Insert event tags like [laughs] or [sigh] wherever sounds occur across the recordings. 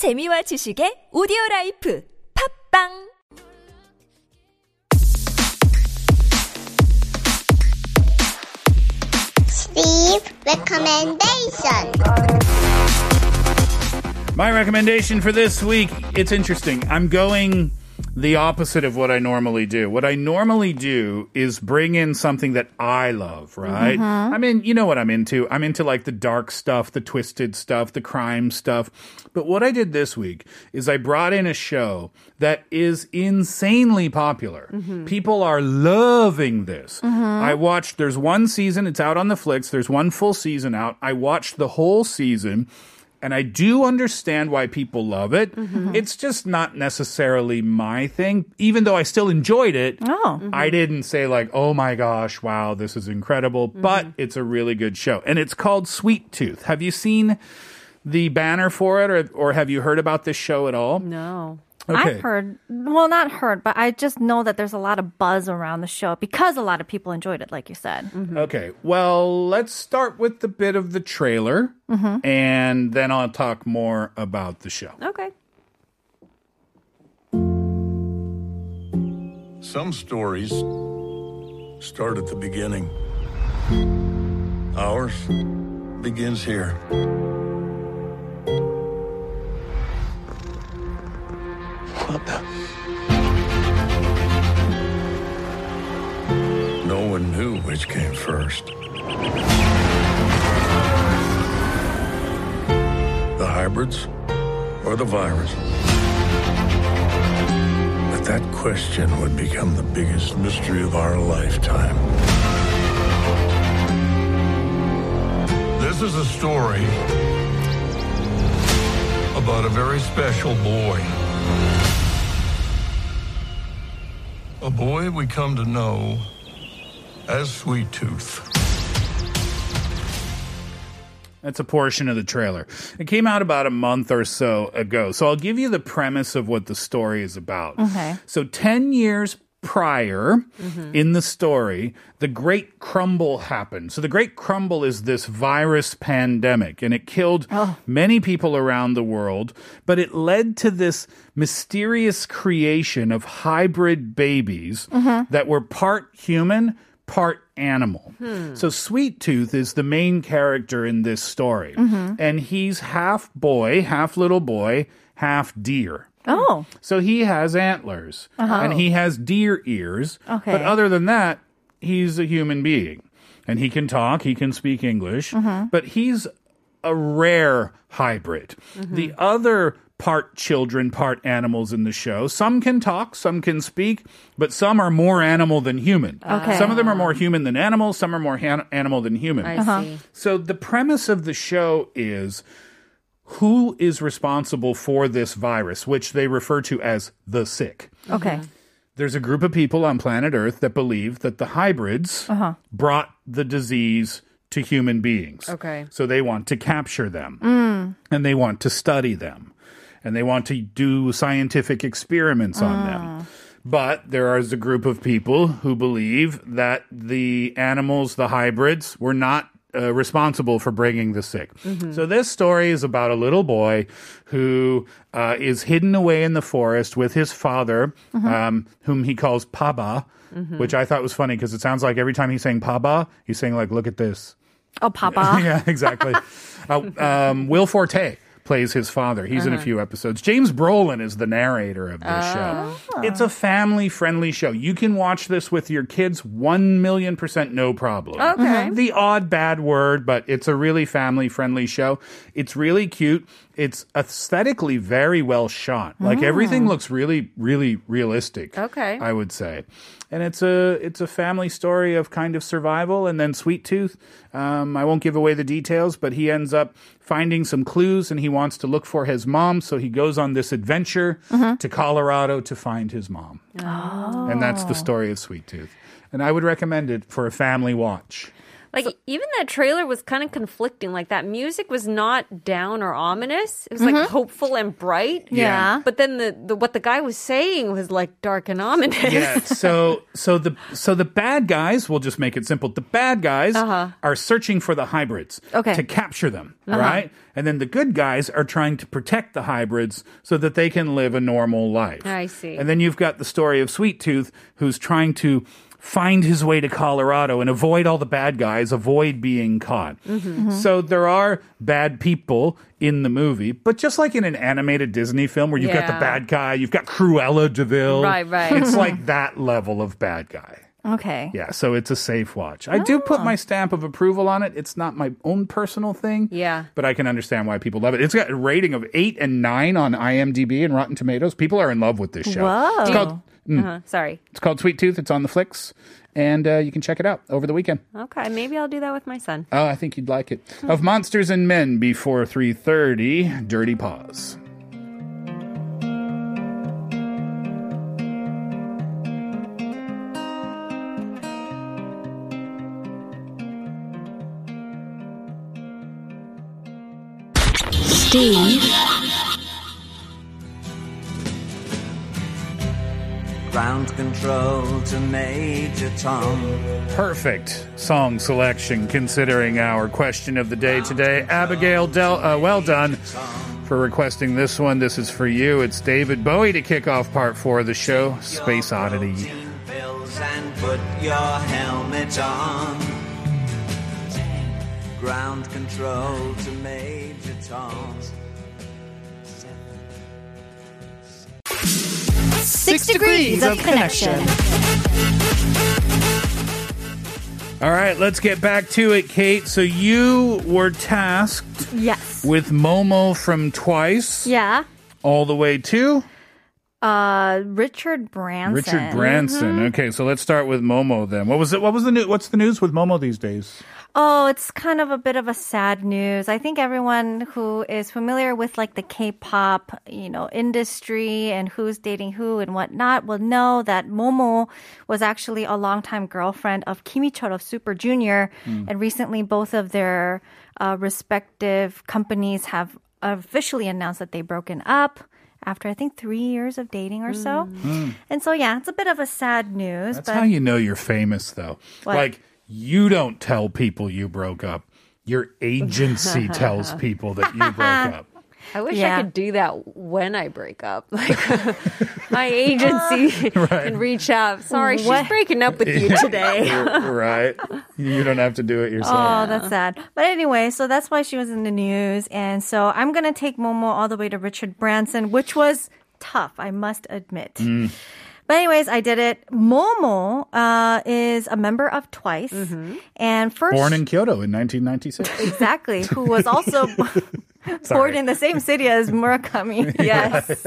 재미와 지식의 오디오 라이프 팝빵 Steve recommendation. My recommendation for this week, it's interesting. I'm going the opposite of what I normally do. What I normally do is bring in something that I love, right? Uh-huh. I mean, you know what I'm into. I'm into like the dark stuff, the twisted stuff, the crime stuff. But what I did this week is I brought in a show that is insanely popular. Mm-hmm. People are loving this. Uh-huh. I watched, there's one season, it's out on Netflix. There's one full season out. I watched the whole season and I do understand why people love it. Mm-hmm. It's just not necessarily my thing. Even though I still enjoyed it, Oh. Mm-hmm. I didn't say like, "Oh my gosh, wow, this is incredible." Mm-hmm. But it's a really good show, and it's called Sweet Tooth. Have you seen the banner for it, or or have you heard about this show at all? No. I've heard, well, not heard, but I just know that there's a lot of buzz around the show because a lot of people enjoyed it, like you said. Mm-hmm. Okay, well, let's start with the bit of the trailer, mm-hmm. and then I'll talk more about the show. Okay. Some stories start at the beginning. Ours begins here. No one knew which came first. The hybrids or the virus? But that question would become the biggest mystery of our lifetime. This is a story about a very special boy. A boy we come to know as Sweet Tooth. That's a portion of the trailer. It came out about a month or so ago. So I'll give you the premise of what the story is about. Okay. So 10 years prior mm-hmm. in the story, the Great Crumble happened. So the Great Crumble is this virus pandemic and it killed oh. many people around the world, but it led to this mysterious creation of hybrid babies mm-hmm. that were part human, part animal. Hmm. So Sweet Tooth is the main character in this story. Mm-hmm. And he's half boy, half little boy, half deer. Oh, So he has antlers uh-huh. and he has deer ears. Okay. But other than that, he's a human being. And he can talk, he can speak English, mm-hmm. but he's a rare hybrid. Mm-hmm. The other part children, part animals in the show, some can talk, some can speak, but some are more animal than human. Okay. Some of them are more human than animal, some are more han- animal than human. I uh-huh. see. So the premise of the show is who is responsible for this virus, which they refer to as the sick. okay. Mm-hmm. There's a group of people on planet Earth that believe that the hybrids uh-huh. brought the disease to human beings. Okay. So they want to capture them mm. and they want to study them and they want to do scientific experiments on them. Ah. But there is a group of people who believe that the animals, the hybrids, were not uh, responsible for bringing the sick. So this story is about a little boy who uh, is hidden away in the forest with his father, um, whom he calls Paba, which I thought was funny because it sounds like every time he's saying Paba, he's saying like, "Look at this." Oh, Papa. [laughs] yeah, exactly. [laughs] uh, um, Will Forte plays his father. He's in a uh-huh. few episodes. James Brolin is the narrator of this show. Oh. It's a family friendly show. You can watch this with your kids 1 million percent no problem. Okay. The odd bad word, but it's a really family friendly show. It's really cute. It's aesthetically very well shot. Like everything looks really, really realistic. Okay. I would say. And it's a it's a family story of kind of survival. And then Sweet Tooth, um, I won't give away the details, but he ends up finding some clues and he wants to look for his mom. So he goes on this adventure to Colorado to find his mom. And that's the story of Sweet Tooth. And I would recommend it for a family watch. Like even that trailer was kind of conflicting. Like that music was not down or ominous. It was like hopeful and bright. Yeah. But then the, the what the guy was saying was like dark and ominous. Yeah. So [laughs] so the so the bad guys, we'll just make it simple. The bad guys are searching for the hybrids Uh-huh. Okay. Uh-huh. to capture them, right? And then the good guys are trying to protect the hybrids so that they can live a normal life. I see. And then you've got the story of Sweet Tooth who's trying to find his way to Colorado and avoid all the bad guys, avoid being caught. Mm-hmm. So there are bad people in the movie, but just like in an animated Disney film where you've got the bad guy, you've got Cruella de Vil. Right, right. It's [laughs] like that level of bad guy. Okay. Yeah, so it's a safe watch. I do put my stamp of approval on it. It's not my own personal thing. Yeah. But I can understand why people love it. It's got a rating of 8 and 9 on IMDb and Rotten Tomatoes. People are in love with this show. Whoa. It's called Uh-huh. Sorry. it's called Sweet Tooth. It's on Netflix. And uh, you can check it out over the weekend. Okay, maybe I'll do that with my son. Oh, I think you'd like it. Of Monsters and Men before 3.30, Dirty Paws. Steve, Ground control to Major Tom. Perfect song selection considering our question of the day today. Abigail, Del- uh, well done for requesting this one. This is for you. It's David Bowie to kick off part four of the show, Space Oddity. Bills and put your helmet on. Ground control to Major Tom. Six degrees of connection. All right, let's get back to it, Kate. So you were tasked Yes. with Momo from Twice Yeah. all the way to Uh, Richard Branson. Richard Branson. Okay, so let's start with Momo then. What was it? What was the new? What's the news with Momo these days? Oh, it's kind of a bit of a sad news. I think everyone who is familiar with like the K-pop, you know, industry and who's dating who and whatnot will know that Momo was actually a longtime girlfriend of Kim Heechul of Super Junior, hmm. and recently both of their uh, respective companies have officially announced that they've broken up. After I think three years of dating or so, hmm. Hmm. and so yeah, it's a bit of a sad news. That's but how you know you're famous, though. What? Like you don't tell people you broke up. Your agency [laughs] tells people that you broke up. [laughs] I wish Yeah. I could do that when I break up. [laughs] Like my agency can reach out. Sorry, she's breaking up with you today. right? You don't have to do it yourself. Oh, that's sad. But anyway, so that's why she was in the news. And so I'm going to take Momo all the way to Richard Branson, which was tough, I must admit. Mm. But anyways, I did it. Momo uh, is a member of Twice, and first, Born in Kyoto in 1996. exactly, who was also [laughs] [laughs] born in the same city as [laughs] Murakami. Yes, [laughs]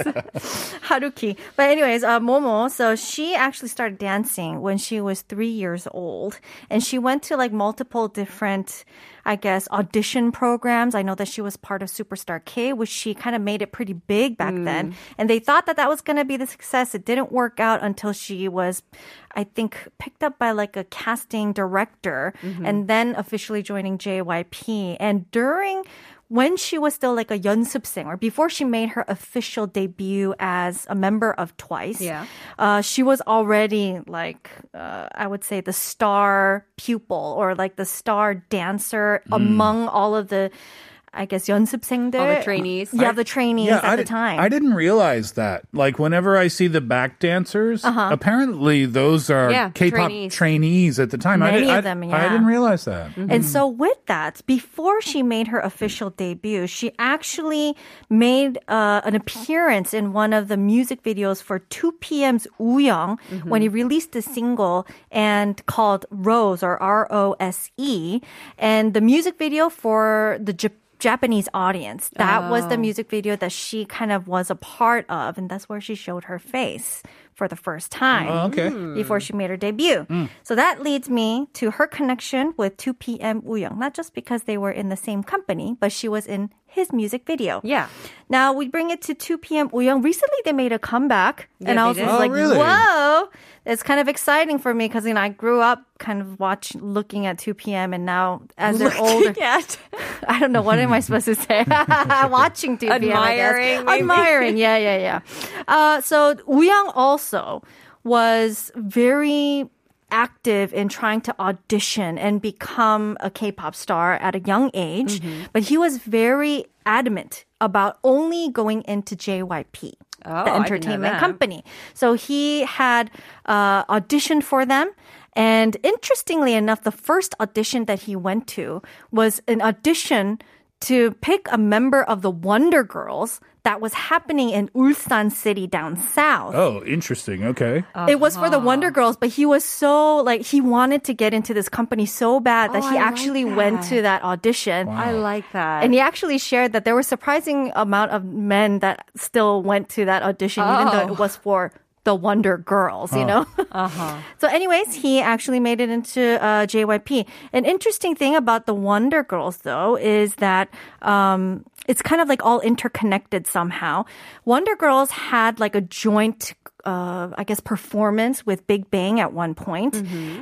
Haruki. But anyways, uh, Momo. So she actually started dancing when she was three years old, and she went to like multiple different. I guess audition programs. I know that she was part of Superstar K, which she kind of made it pretty big back then. And they thought that that was going to be the success. It didn't work out until she was, I think, picked up by like a casting director and then officially joining JYP. And during when she was still like a 연습 singer, before she made her official debut as a member of Twice, Yeah. uh, she was already like, uh, I would say, the star pupil or like the star dancer among all of the, I guess 연습생들, All the trainees, yeah, I, the trainees yeah, at I the did, time. I didn't realize that. Like whenever I see the back dancers, uh-huh. apparently those are yeah, K-pop trainees. trainees. at the time. Many I did, of them, yeah. I didn't realize that. Mm-hmm. And so with that, before she made her official debut, she actually made uh, an appearance in one of the music videos for 2PM's Wooyoung mm-hmm. when he released a single and called Rose or R O S E, and the music video for the Japan Japanese audience. That was the oh. music video that she kind of was a part of, and that's where she showed her face for the first time Oh, okay. before she made her debut. Mm. So that leads me to her connection with 2PM Wooyoung, not just because they were in the same company, but she was in his music video. Yeah. Now we bring it to 2 p.m. Wooyoung. Recently they made a comeback, and I was just Oh, like, really? "Whoa!" It's kind of exciting for me because you know I grew up kind of watch looking at 2PM and now as they're older, Yes. [laughs] I don't know what am I supposed to say. [laughs] Watching 2PM I guess. Admiring, admiring. Yeah, yeah, yeah. Uh, so Wooyoung also was very active in trying to audition and become a K-pop star at a young age, Mm-hmm. but he was very adamant about only going into JYP. Oh, the I didn't know entertainment company. So he had uh, auditioned for them. And interestingly enough, the first audition that he went to was an audition to pick a member of the Wonder Girls that was happening in Ulsan City down south. Oh, interesting. Okay. It was for the Wonder Girls, but he was so like he wanted to get into this company so bad that Oh, he I like actually went to that audition. I like that. And he actually shared that there were surprising amount of men that still went to that audition, even though Oh. it was for the Wonder Girls, you know? [laughs] uh-huh. so, anyways, he actually made it into uh, JYP. An interesting thing about the Wonder Girls, though, is that um, it's kind of like all interconnected somehow. Wonder Girls had like a joint. Uh, I guess performance with Big Bang at one point.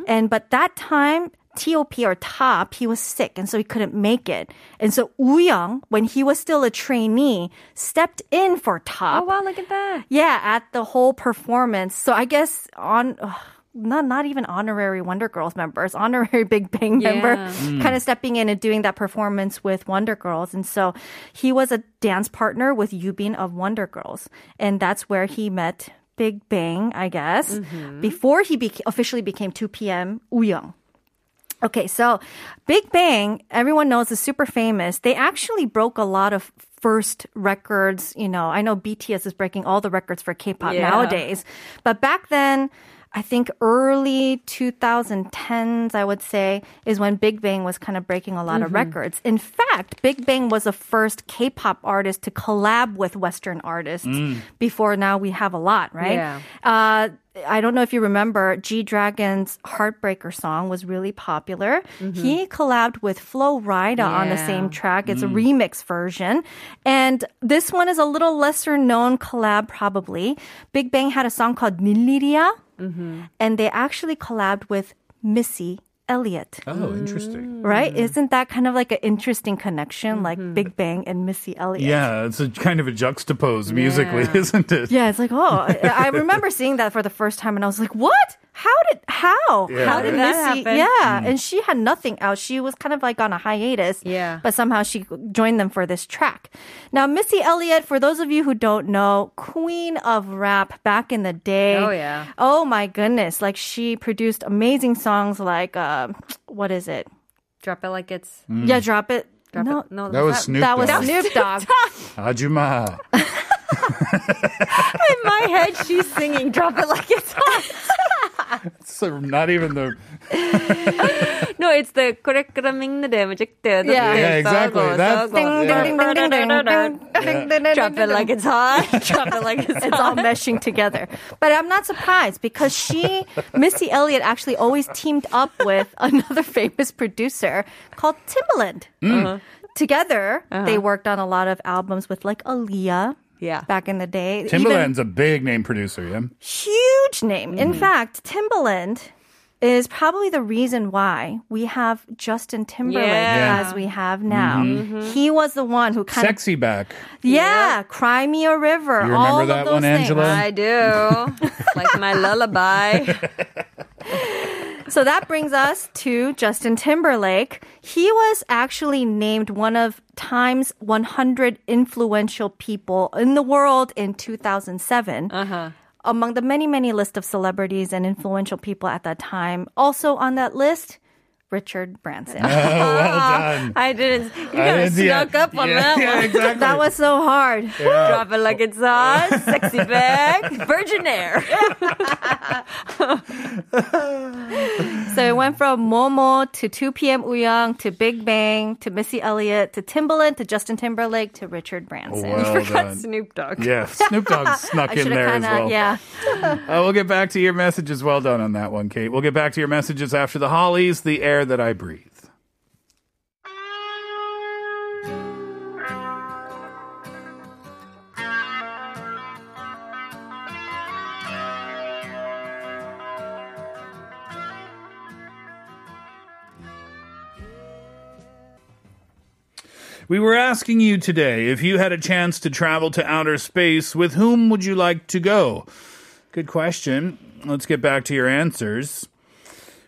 and but that time TOP or Top, he was sick and so he couldn't make it. And so Wooyoung, when he was still a trainee, stepped in for Top. Oh wow, look at that. Yeah, at the whole performance. So I guess on ugh, not not even honorary Wonder Girls members, honorary [laughs] Big Bang member, mm. Yeah. kind of stepping in and doing that performance with Wonder Girls. And so he was a dance partner with Yubin of Wonder Girls, and that's where he met Big Bang, I guess, mm-hmm. before he beca- officially became 2PM Wooyoung. Okay, so Big Bang, everyone knows is super famous. They actually broke a lot of first records. You know, I know BTS is breaking all the records for K-pop Yeah. nowadays, but back then, I think early 2010s, I would say, is when Big Bang was kind of breaking a lot of mm-hmm. records. In fact, Big Bang was the first K-pop artist to collab with Western artists. Mm. Before now, we have a lot, right? Yeah. Uh, I don't know if you remember, G Dragon's Heartbreaker song was really popular. Mm-hmm. He collabed with Flo Rida on the same track. It's a mm. remix version. And this one is a little lesser known collab, probably. Big Bang had a song called Niliria, and they actually collabed with Missy Elliott. Oh, mm. interesting. Right? Isn't that kind of like an interesting connection, like mm-hmm. Big Bang and Missy Elliott? Yeah, it's a kind of a juxtapose musically, Yeah. [laughs] isn't it? Yeah, it's like, oh, I I [laughs] remember seeing that for the first time and I was like, what? How did, how? Yeah. How How did did that happen? Yeah. And she had nothing else. She was kind of like on a hiatus. Yeah. But somehow she joined them for this track. Now, Missy Elliott, for those of you who don't know, queen of rap back in the day. Oh, yeah. Oh my goodness. Like she produced amazing songs like, uh, what is it? Drop it like it's. Yeah, drop it. Drop no, it. No, That was that- Snoop that was Dogg. Snoop Dogg. Ajuma. In my head, she's singing "Drop It Like It's Hot." so not even the. no, it's the correct the damage. Yeah, yeah, exactly. That's ding, yeah. ding, ding, ding, ding, ding, ding, ding, Drop it like it's hot. Drop it like it's hot. It's all meshing together. But I'm not surprised because she, Missy Elliott, actually always teamed up with another famous producer called Timbaland. Mm. Uh-huh. Together, uh-huh. they worked on a lot of albums with like Aaliyah. Yeah. Back in the day. Even Timbaland's a big name producer, yeah. huge name. In Mm-hmm. fact, Timbaland is probably the reason why we have Justin Timberlake Yeah. as we have now. Mm-hmm. He was the one who kind of Sexy back. of yeah, Cry Me a River. You all remember of that those one, things. Angela? I do. Like my lullaby. [laughs] So that brings us to Justin Timberlake. He was actually named one of Time's 100 influential people in the world in 2007. Uh-huh. Among the many, many list of celebrities and influential people at that time. Also on that list, Richard Branson. [laughs] Oh, well done. [laughs] I didn't. You kind of snuck it. up on yeah, that yeah, one. [laughs] exactly. that was so hard. Drop it like it's hot. Sexy back. Virgin Air. So it went from Momo to 2 p.m. Wooyoung to Big Bang to Missy Elliott to Timbaland to Justin Timberlake to Richard Branson. Well Forgot done. Snoop Dogg. Yeah, Snoop Dogg snuck in there as kind of, well. yeah. Uh, we'll get back to your messages. Well done on that one, Kate. We'll get back to your messages after the Hollies, the air air that I breathe. We were asking you today if you had a chance to travel to outer space, with whom would you like to go? Good question. Let's get back to your answers.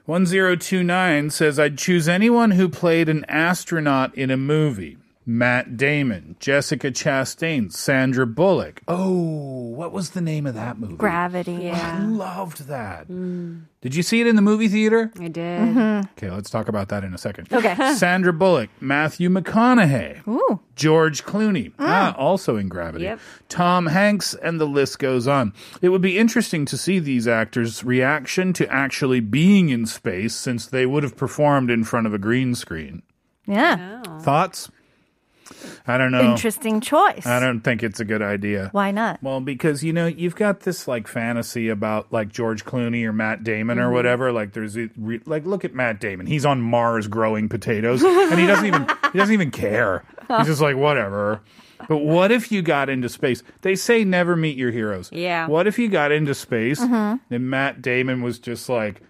1029 says, I'd choose anyone who played an astronaut in a movie. Matt Damon, Jessica Chastain, Sandra Bullock. Oh, what was the name of that movie? Gravity. I loved that. Mm. Did you see it in the movie theater? I did. Mm-hmm. Okay, let's talk about that in a second. Okay. [laughs] Sandra Bullock, Matthew McConaughey, Ooh. George Clooney, mm. ah, also in Gravity, Yep. Tom Hanks, and the list goes on. It would be interesting to see these actors' reaction to actually being in space since they would have performed in front of a green screen. Yeah. Oh. Thoughts? I don't know. Interesting choice. I don't think it's a good idea. Why not? Well, because you know you've got this like fantasy about like George Clooney or Matt Damon or mm-hmm. whatever. Like there's like look at Matt Damon. He's on Mars growing potatoes, and he doesn't even he doesn't even care. He's just like whatever. But what if you got into space? They say never meet your heroes. Yeah. What if you got into space mm-hmm. and Matt Damon was just like,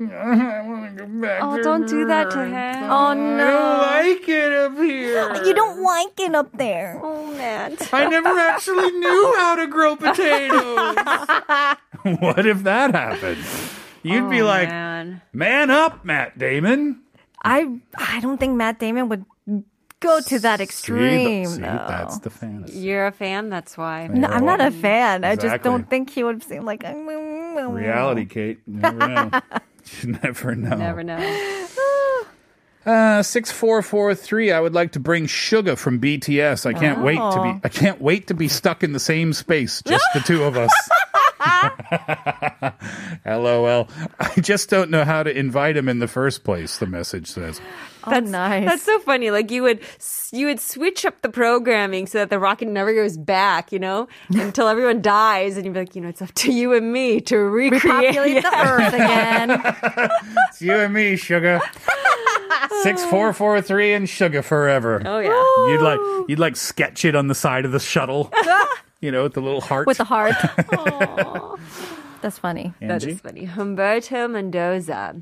I want to go back. Oh, don't do that to Earth. him. Oh no. I don't like it up here. [laughs] You don't like it up there. Oh, Matt. I never actually [laughs] knew how to grow potatoes. [laughs] what if that happened? You'd be Oh, like, man. man up, Matt Damon. I I don't think Matt Damon would go to that extreme. See, the- see, no. that's the fantasy. You're a fan, that's why. No, I'm not a fan. I just don't think he would seem like Reality, Kate. You never know. [laughs] you never know. Never know. [gasps] Uh, six four four three. I would like to bring Suga from BTS. I can't wait to be. I can't wait to be stuck in the same space, just the two of us. [laughs] [laughs] LOL. I just don't know how to invite him in the first place. The message says. Oh, that's nice. That's so funny. Like you would you would switch up the programming so that the rocket never goes back, you know, until everyone dies, and you'd be like, you know, it's up to you and me to recreate. Populate the [laughs] Earth again. [laughs] It's you and me, Suga. Six four four three and Suga forever. Oh yeah. You'd like you'd like sketch it on the side of the shuttle. You know, with the little heart. with the heart. [laughs] That's funny. That Angie? is funny. Humberto Mendoza.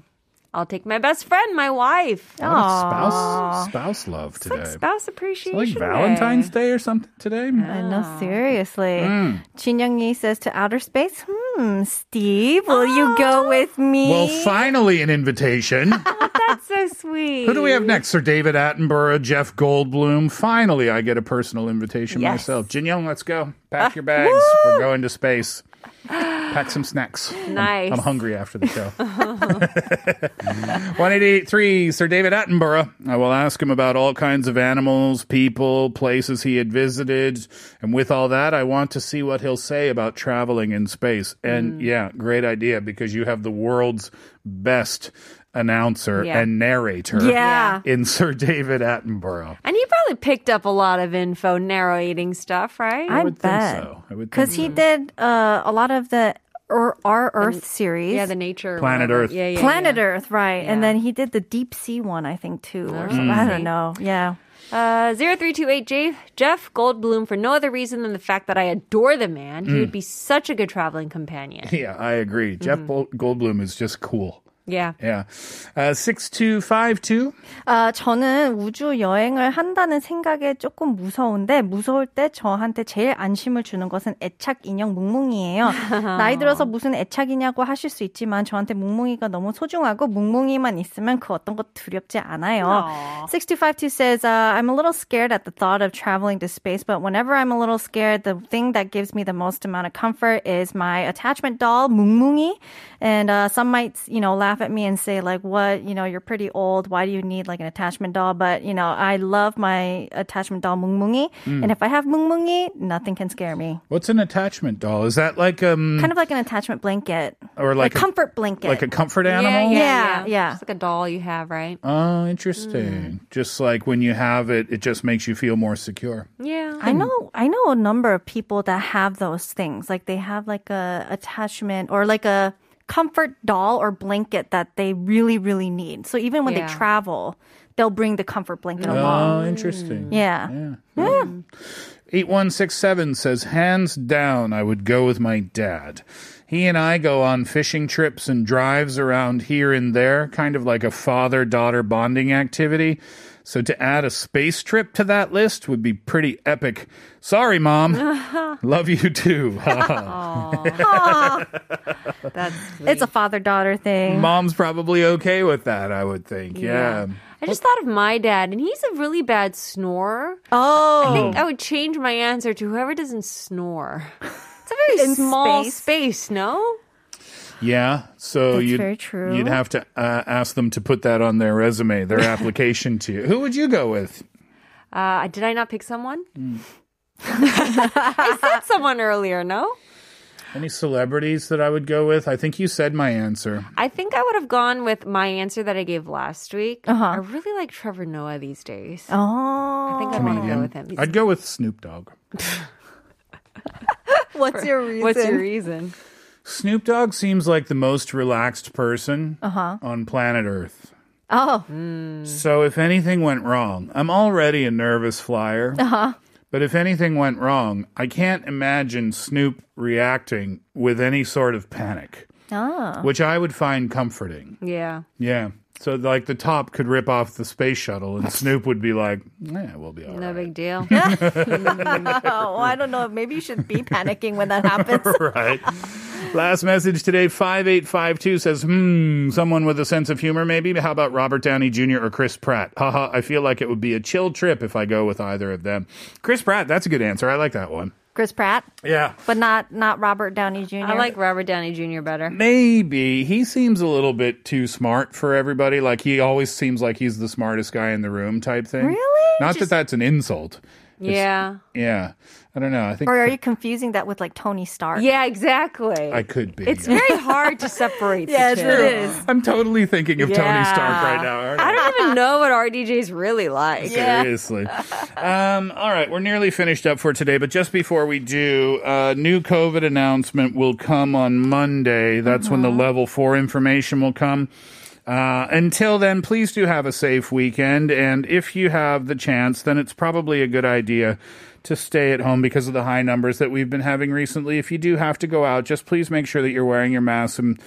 I'll take my best friend, my wife. What a spouse spouse love today. Spouse It's appreciation. like Valentine's Day or something today. I know, seriously. Mm. Jin Young-yi says to outer space, hmm, Steve, will you go with me? Well, finally an invitation. [laughs] That's so sweet. Who do we have next? Sir David Attenborough, Jeff Goldblum. Finally, I get a personal invitation Yes. myself. Jin Young, let's go. Pack uh, your bags. We're going to space. Pack some snacks. I'm- Nice. I'm, hungry after the show. [laughs] 1883, Sir David Attenborough. I will ask him about all kinds of animals, people, places he had visited. And with all that, I want to see what he'll say about traveling in space. And mm. yeah, great idea because you have the world's best announcer Yeah. and narrator yeah. in Sir David Attenborough. And he probably picked up a lot of info narrating stuff, right? I would bet. think so. I would Because think he did uh, a lot of the Ear- Our Earth series. yeah, the nature. Planet whatever. Earth. Yeah, yeah. Planet yeah. Earth, right. And then he did the deep sea one, I think, too. Or Mm. something. I don't know. Yeah. Uh, 0328 J- Jeff Goldblum, for no other reason than the fact that I adore the man. He Mm. would be such a good traveling companion. [laughs] Yeah, I agree. Jeff Goldblum is just cool. Yeah. Yeah. Uh, 6252. 아, 저는 우주 여행을 한다는 생각에 조금 무서운데 무서울 때 저한테 제일 안심을 주는 것은 애착 인형 뭉뭉이에요. 나이 들어서 무슨 애착이냐고 하실 수 있지만 저한테 뭉뭉이가 너무 소중하고 뭉뭉이만 있으면 그 어떤 것 두렵지 않아요. 6252 says, uh, I'm a little scared at the thought of traveling to space, but whenever I'm a little scared, the thing that gives me the most amount of comfort is my attachment doll, 뭉뭉이. And uh, some might, you know, laugh laugh at me and say like, what, you know, you're pretty old. Why do you need like an attachment doll? But, you know, I love my attachment doll, Mungmungi. Mm. And if I have Mungmungi, nothing can scare me. What's an attachment doll? Is that like, um, kind of like an attachment blanket or like a, a comfort blanket, like a comfort animal? Yeah. Yeah. yeah. yeah. It's like a doll you have, right? Oh, interesting. Mm. Just like when you have it, it just makes you feel more secure. Yeah. I know, I know a number of people that have those things. Like they have like a attachment or like a, comfort doll or blanket that they really really need. So even when Yeah. they travel, they'll bring the comfort blanket Oh, along. Oh, interesting. Yeah. Yeah. 8167 says, hands down, I would go with my dad. He and I go on fishing trips and drives around here and there, kind of like a father daughter bonding activity. So to add a space trip to that list would be pretty epic. Sorry, mom. [laughs] Love you too. [laughs] [laughs] That's It's a father daughter thing. Mom's probably okay with that, I would think. Yeah. I just thought of my dad, and he's a really bad snorer. oh. I think I would change my answer to whoever doesn't snore. It's a very In small space? space, no? Yeah. So That's you'd, very true. you'd have to uh, ask them to put that on their resume, their [laughs] application to you. Who would you go with? Uh, did I not pick someone? [laughs] I said someone earlier, no? Any celebrities that I would go with? I think you said my answer. I think I would have gone with my answer that I gave last week. Uh-huh. I really like Trevor Noah these days. Oh. I think I want to go with him. He's- I'd go with Snoop Dogg. [laughs] What's your reason? What's your reason? Snoop Dogg seems like the most relaxed person on planet Earth. Oh. So if anything went wrong, I'm already a nervous flyer. Uh-huh. But if anything went wrong, I can't imagine Snoop reacting with any sort of panic, Ah. which I would find comforting. Yeah. Yeah. So like the top could rip off the space shuttle and Snoop would be like, "Yeah, we'll be all No right." big deal. [laughs] Oh, I don't know. Maybe you should be panicking when that happens. [laughs] right. Last message today, 5852 says, hmm, someone with a sense of humor maybe? How about Robert Downey Jr. or Chris Pratt? Haha, I feel like it would be a chill trip if I go with either of them. Chris Pratt, that's a good answer. I like that one. Chris Pratt, Yeah. but not not Robert Downey Jr. I like Robert Downey Jr. better. Maybe. He seems a little bit too smart for everybody. Like, he always seems like he's the smartest guy in the room type thing. Really? Not that that's an insult. Yeah. Yeah. I don't know. I think Or are you confusing that with like Tony Stark? Yeah, exactly. I could be. it's yeah. very hard to separate Yes, the [laughs] two. it is. I'm totally thinking of Tony Stark right now. aren't I don't even know what RDJ's really like. Seriously. um, all right, we're nearly finished up for today, but just before we do, uh, new COVID announcement will come on Monday. That's when the level four information will come. Uh, until then, please do have a safe weekend. And if you have the chance, then it's probably a good idea to stay at home because of the high numbers that we've been having recently. If you do have to go out, just please make sure that you're wearing your mask and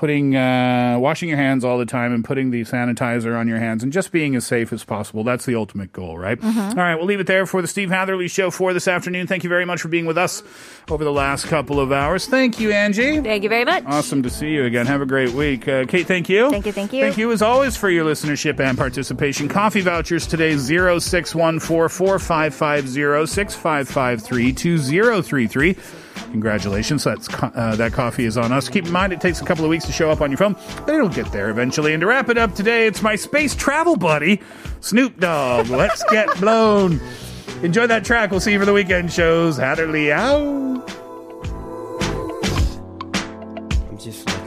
putting uh, washing your hands all the time and putting the sanitizer on your hands and just being as safe as possible. That's the ultimate goal, right? All right, we'll leave it there for the Steve Hatherley Show for this afternoon. Thank you very much for being with us over the last couple of hours. Thank you, Angie. Thank you very much. Awesome to see you again. Have a great week. Uh, Kate, thank you. Thank you, thank you. Thank you as always for your listenership and participation. Coffee vouchers today 0614455065532033. Congratulations. That's uh, that coffee is on us. Keep in mind it takes a couple of weeks to show up on your phone, but it'll get there eventually. And to wrap it up today, it's my space travel buddy, Snoop Dogg. Let's get [laughs] blown. Enjoy that track. We'll see you for the weekend shows. Hatherley out. I'm just.